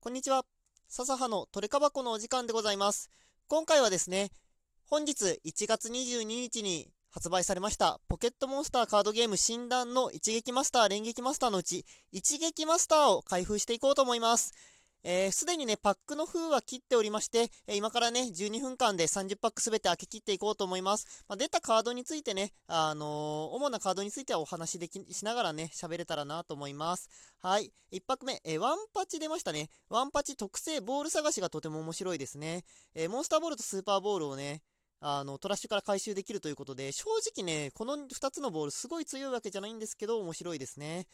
こんにちは。笹葉のトレカ箱のお時間でございます。今回はですね、本日1月22日に発売されました、ポケットモンスターカードゲーム診断の一撃マスター、連撃マスターのうち、一撃マスターを開封していこうと思います。えー、すでにね、パックの封は切っておりまして、え今からね、12分間で30パックすべて開け切っていこうと思います。まあ、出たカードについてね、あのー主なカードについてはお話しできしながらね、喋れたらなと思います。はい。1パック目、えーワンパチ出ましたね。ワンパチ特製ボール探しがとても面白いですね。えモンスターボールとスーパーボールをね、あの、トラッシュから回収できるということで、正直ね、この2つのボールすごい強いわけじゃないんですけど、面白いですね。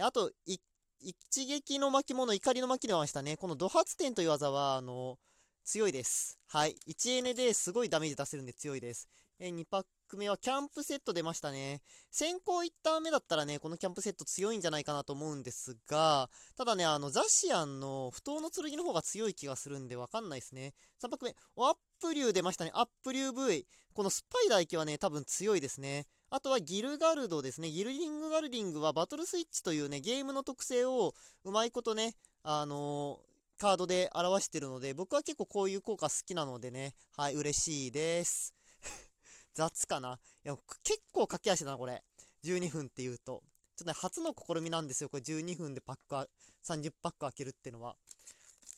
あと、い一撃の巻物、怒りの巻き出ましたね。この土発点という技は、あの、強いです。はい。1エネですごいダメージ出せるんで強いです。え2パック目はキャンプセット出ましたね。先行1ターン目だったらね、このキャンプセット強いんじゃないかなと思うんですが、ただね、あの、ザシアンの不当の剣の方が強い気がするんでわかんないですね。3パック目、おアップ竜出ましたね。アップ竜 V。このスパイダー駅はね、多分強いですね。あとはギルガルドですね。ギルリングガルディングはバトルスイッチというね、ゲームの特性をうまいことね、あのーカードで表してるので、僕は結構こういう効果好きなのでね、はい、嬉しいです。雑かな。いや、結構駆け足だな、これ。12分っていうと。ちょっとね、初の試みなんですよ。これ12分でパックは、30パック開けるってのは。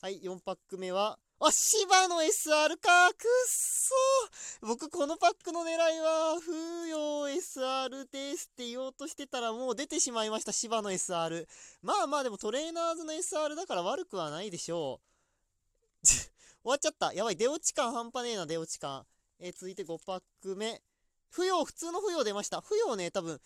はい、4パック目は、あ、芝の SR かくっそ僕このパックの狙いは、風陽 SR ですって言おうとしてたらもう出てしまいました、芝の SR。まあまあでもトレーナーズの SR だから悪くはないでしょう。終わっちゃった。やばい、出落ち感半端ねえな、出落ち感。え続いて5パック目。不要、普通の不要出ました。不要ね、多分、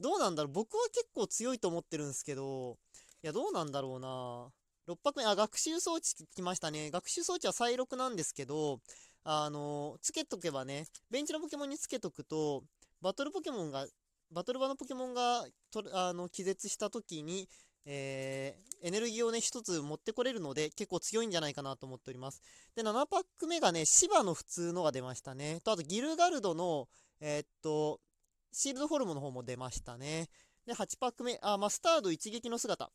どうなんだろう。僕は結構強いと思ってるんですけど、いや、どうなんだろうな。6パック目、あ、学習装置来ましたね。学習装置は再録なんですけど、あのつけとけばね、ベンチのポケモンにつけとくと、バトルポケモンが、バトル場のポケモンがとあの気絶した時に、えーエネルギーをね、一つ持ってこれるので、結構強いんじゃないかなと思っております。で、7パック目がね、芝の普通のが出ましたね。と、あと、ギルガルドの、えーっと、シールドフォルムの方も出ましたね。で、8パック目、あ、マスタード一撃の姿。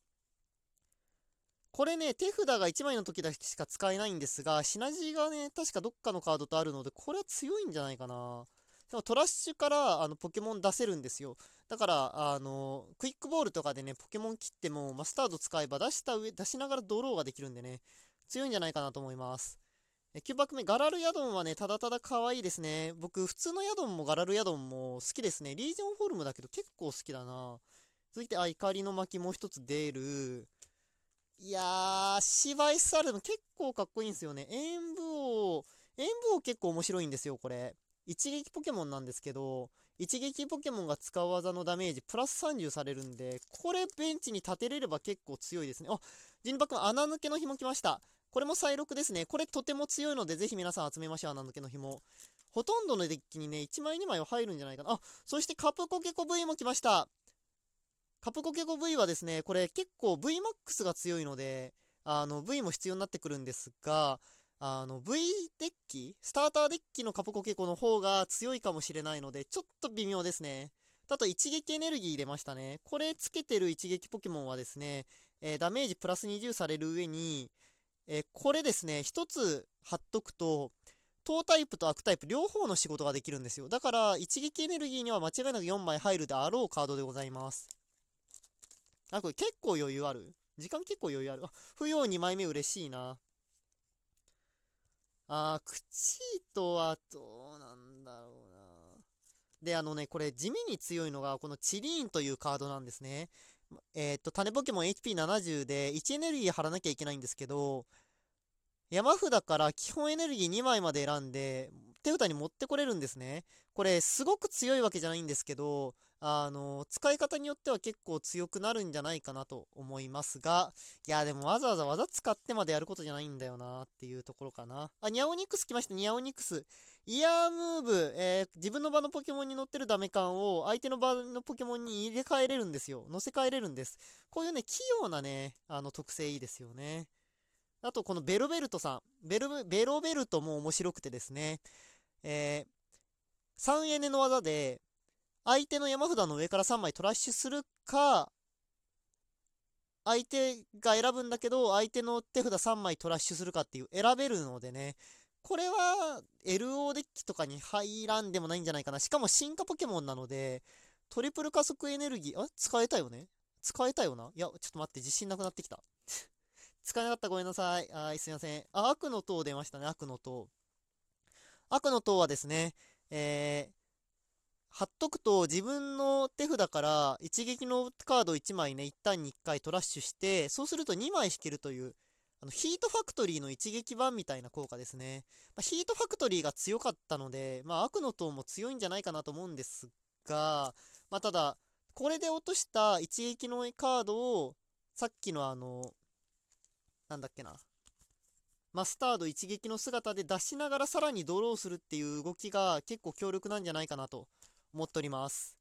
これね、手札が1枚の時だけしか使えないんですが、シナジーがね、確かどっかのカードとあるので、これは強いんじゃないかな。でもトラッシュからあのポケモン出せるんですよ。だから、あの、クイックボールとかでね、ポケモン切ってもマスタード使えば出した上、出しながらドローができるんでね、強いんじゃないかなと思います。え9パック目、ガラルヤドンはね、ただただ可愛いですね。僕、普通のヤドンもガラルヤドンも好きですね。リージョンフォルムだけど結構好きだな。続いて、あ、怒りの巻もう一つ出る。いやー、芝 SR でも結構かっこいいんですよね。演武王、演武王結構面白いんですよ、これ。一撃ポケモンなんですけど、一撃ポケモンが使う技のダメージプラス30されるんで、これベンチに立てれれば結構強いですね。あ、ジンパックの穴抜けの紐来ました。これも再録ですね。これとても強いので、ぜひ皆さん集めましょう、穴抜けの紐。ほとんどのデッキにね、1枚2枚は入るんじゃないかな。あ、そしてカプコケコ V も来ました。カプコケコ V はですね、これ結構 VMAX が強いので、あの V も必要になってくるんですが、あの V デッキ、スターターデッキのカプコケコの方が強いかもしれないので、ちょっと微妙ですね。あと一撃エネルギー出ましたね。これつけてる一撃ポケモンはですね、えーダメージプラス20される上に、えーこれですね、一つ貼っとくと、等タイプと悪タイプ両方の仕事ができるんですよ。だから、一撃エネルギーには間違いなく4枚入るであろうカードでございます。あ、これ結構余裕ある？時間結構余裕ある。あ、不要2枚目嬉しいな。あー、クチートはどうなんだろうな。で、あのね、これ地味に強いのが、このチリーンというカードなんですね。えーっと、種ポケモン HP70 で1エネルギー貼らなきゃいけないんですけど、山札から基本エネルギー2枚まで選んで、手札に持ってこれるんですね。これ、すごく強いわけじゃないんですけど、あの、使い方によっては結構強くなるんじゃないかなと思いますが、いや、でもわざわざ技使ってまでやることじゃないんだよなっていうところかな。あ、ニャオニクス来ました、ニャオニクス。イヤームーブ、えー自分の場のポケモンに乗ってるダメ感を相手の場のポケモンに入れ替えれるんですよ。乗せ替えれるんです。こういうね、器用なね、あの特性いいですよね。あと、このベロベルトさん。ベルベロベルトも面白くてですね、えー、3エネの技で、相手の山札の上から3枚トラッシュするか、相手が選ぶんだけど、相手の手札3枚トラッシュするかっていう選べるのでね、これは LO デッキとかに入らんでもないんじゃないかな。しかも進化ポケモンなので、トリプル加速エネルギー、あ使えたよね？使えたよな？いや、ちょっと待って、自信なくなってきた。使えなかったごめんなさい。はい、すいません。あ、悪の塔出ましたね、悪の塔。悪の塔はですね、えー、貼っとくと自分の手札から一撃のカード1枚ね、一旦に1回トラッシュして、そうすると2枚引けるという、あのヒートファクトリーの一撃版みたいな効果ですね。まあ、ヒートファクトリーが強かったので、まあ、悪の塔も強いんじゃないかなと思うんですが、まあ、ただ、これで落とした一撃のカードを、さっきのあの、なんだっけな、マスタード一撃の姿で出しながらさらにドローするっていう動きが結構強力なんじゃないかなと思っております。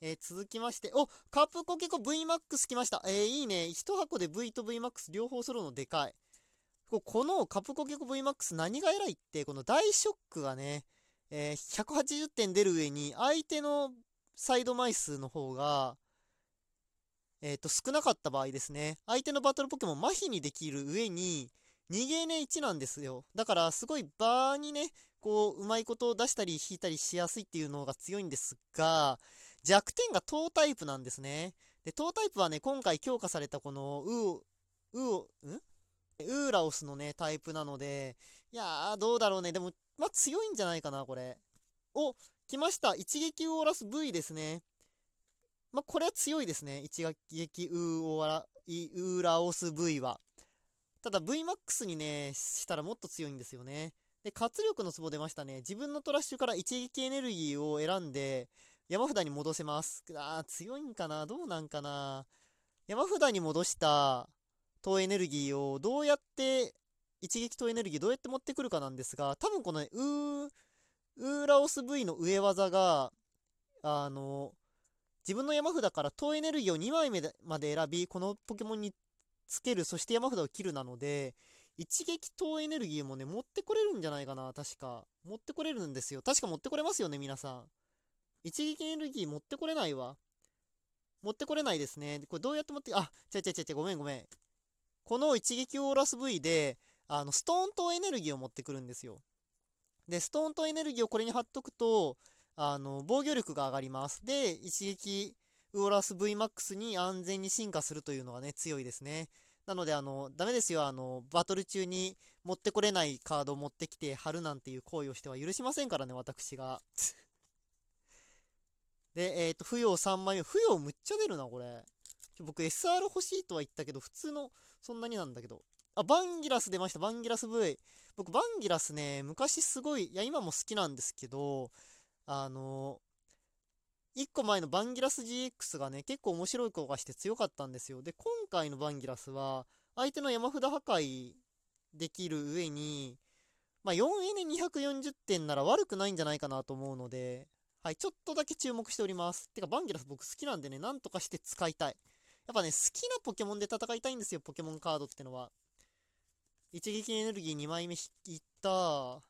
えー、続きまして、おカプコケコ VMAX 来ました。えー、いいね。1箱で V と VMAX 両方揃うのでかい。このカプコケコ VMAX 何が偉いって、この大ショックがね、えー、180点出る上に、相手のサイド枚数の方が、えっ、ー、と、少なかった場合ですね。相手のバトルポケモン麻痺にできる上に、逃げね1なんですよ。だから、すごい場にね、こう、うまいことを出したり引いたりしやすいっていうのが強いんですが、弱点がトータイプなんですね。で、トータイプはね、今回強化されたこの、ウー、ウー、んウーラオスのね、タイプなので、いやー、どうだろうね。でも、まあ、強いんじゃないかな、これ。お、来ました。一撃ウーラス V ですね。まあ、これは強いですね。一撃ウーオーラ、ウーラオス V は。ただ VMAX にね、したらもっと強いんですよね。で、活力の壺出ましたね。自分のトラッシュから一撃エネルギーを選んで、山札に戻せます。あー、強いんかな？どうなんかな？山札に戻した投エネルギーをどうやって、一撃投エネルギーどうやって持ってくるかなんですが、多分この、ね、ウー、ウーラオス V の上技が、あの、自分の山札から投エネルギーを2枚目まで選び、このポケモンにつける、そして山札を切るなので、一撃投エネルギーもね、持ってこれるんじゃないかな、確か。持ってこれるんですよ。確か持ってこれますよね、皆さん。一撃エネルギー持ってこれないわ。持ってこれないですね。これどうやって持って、あ、ちゃちゃちゃちゃ、ごめんごめん。この一撃オーラス V で、あの、ストーンとエネルギーを持ってくるんですよ。で、ストーンとエネルギーをこれに貼っとくと、あの、防御力が上がります。で、一撃ウォーラス VMAX に安全に進化するというのがね、強いですね。なので、あの、ダメですよ。あの、バトル中に持ってこれないカードを持ってきて貼るなんていう行為をしては許しませんからね、私が。で、えっ、ー、と、扶養3枚目。扶養むっちゃ出るな、これ。僕 SR 欲しいとは言ったけど、普通の、そんなになんだけど。あ、バンギラス出ました。バンギラス V。僕、バンギラスね、昔すごい、いや、今も好きなんですけど、あの、1個前のバンギラス GX がね、結構面白い効果して強かったんですよ。で、今回のバンギラスは、相手の山札破壊できる上に、まあ、4エネ240点なら悪くないんじゃないかなと思うので、はい、ちょっとだけ注目しております。てか、バンギラス僕好きなんでね、なんとかして使いたい。やっぱね、好きなポケモンで戦いたいんですよ、ポケモンカードってのは。一撃エネルギー2枚目引いた。あ、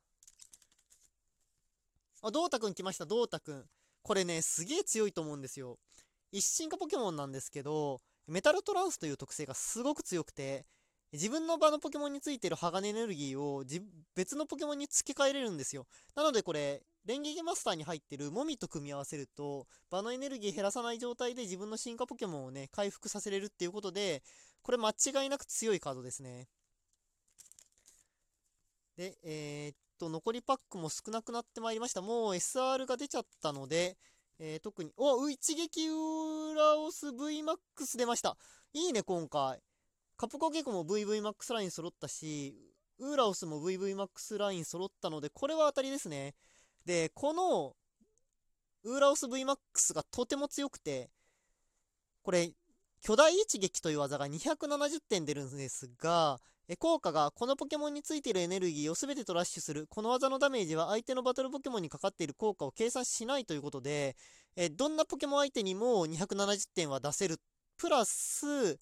ドータくん来ました、ドータくん。これね、すげえ強いと思うんですよ。一進化ポケモンなんですけど、メタルトランスという特性がすごく強くて、自分の場のポケモンについてる鋼エネルギーを別のポケモンに付け替えれるんですよ。なのでこれ、レンゲゲマスターに入ってるモミと組み合わせると、場のエネルギー減らさない状態で自分の進化ポケモンをね、回復させれるっていうことで、これ間違いなく強いカードですね。で、えー、っと、残りパックも少なくなってまいりました。もう SR が出ちゃったので、えー、特に、お一撃ウーラオス VMAX 出ました。いいね、今回。カプコゲコも VVMAX ライン揃ったし、ウーラオスも VVMAX ライン揃ったので、これは当たりですね。で、この、ウーラオス VMAX がとても強くて、これ、巨大一撃という技が270点出るんですが、効果がこのポケモンについているエネルギーを全てトラッシュする。この技のダメージは相手のバトルポケモンにかかっている効果を計算しないということで、えどんなポケモン相手にも270点は出せる。プラス、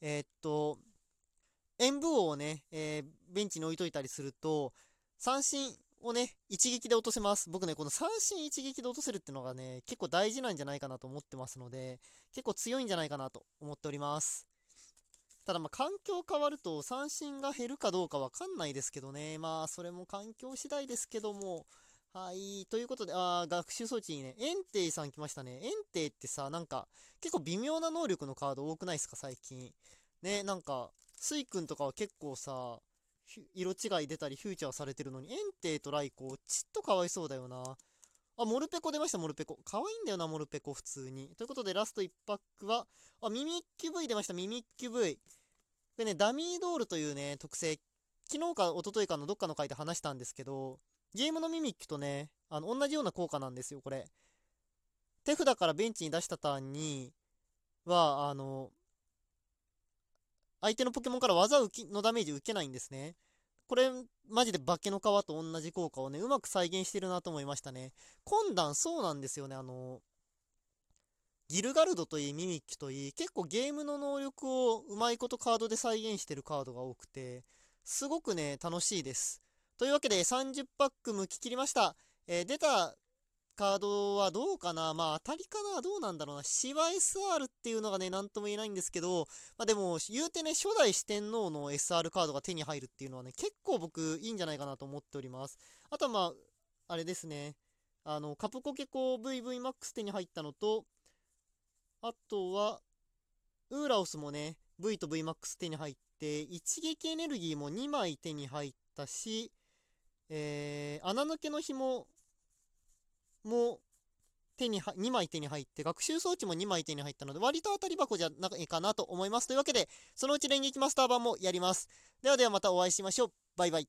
えー、っと、演武王をね、えー、ベンチに置いといたりすると、三振をね、一撃で落とせます。僕ね、この三振一撃で落とせるってのがね、結構大事なんじゃないかなと思ってますので、結構強いんじゃないかなと思っております。ただま環境変わると三振が減るかどうかわかんないですけどね。まあそれも環境次第ですけども。はい。ということで、あ学習装置にね、エンテイさん来ましたね。エンテイってさ、なんか結構微妙な能力のカード多くないですか？最近。ね、なんか、スイクンとかは結構さ、色違い出たりフィーチャーされてるのに、エンテイとライコウ、ちっとかわいそうだよな。あ、モルペコ出ました、モルペコ。可愛いんだよな、モルペコ、普通に。ということで、ラスト1パックは、あ、ミミッキュ V 出ました、ミミッキュ V。でね、ダミードールというね、特性、昨日か一昨日かのどっかの回で話したんですけど、ゲームのミミッキュとね、あの、同じような効果なんですよ、これ。手札からベンチに出したターンに、は、あの、相手のポケモンから技のダメージ受けないんですね。これ、マジで化けの皮と同じ効果をね、うまく再現してるなと思いましたね。今段、そうなんですよね、あの、ギルガルドといい、ミミッキュといい、結構ゲームの能力をうまいことカードで再現してるカードが多くて、すごくね、楽しいです。というわけで、30パック剥き切りました。えー、出たカードはどうかな？まあ当たりかな？どうなんだろうな？シワ SR っていうのがね、なんとも言えないんですけど、まあでも、言うてね、初代四天王の SR カードが手に入るっていうのはね、結構僕いいんじゃないかなと思っております。あとはまあ、あれですね。あの、カプコケコ VVMAX 手に入ったのと、あとは、ウーラオスもね、V と VMAX 手に入って、一撃エネルギーも2枚手に入ったし、えー、穴抜けの紐も手に2枚手に入って、学習装置も2枚手に入ったので、割と当たり箱じゃないかなと思います。というわけで、そのうち連撃マスター版もやります。ではではまたお会いしましょう。バイバイ。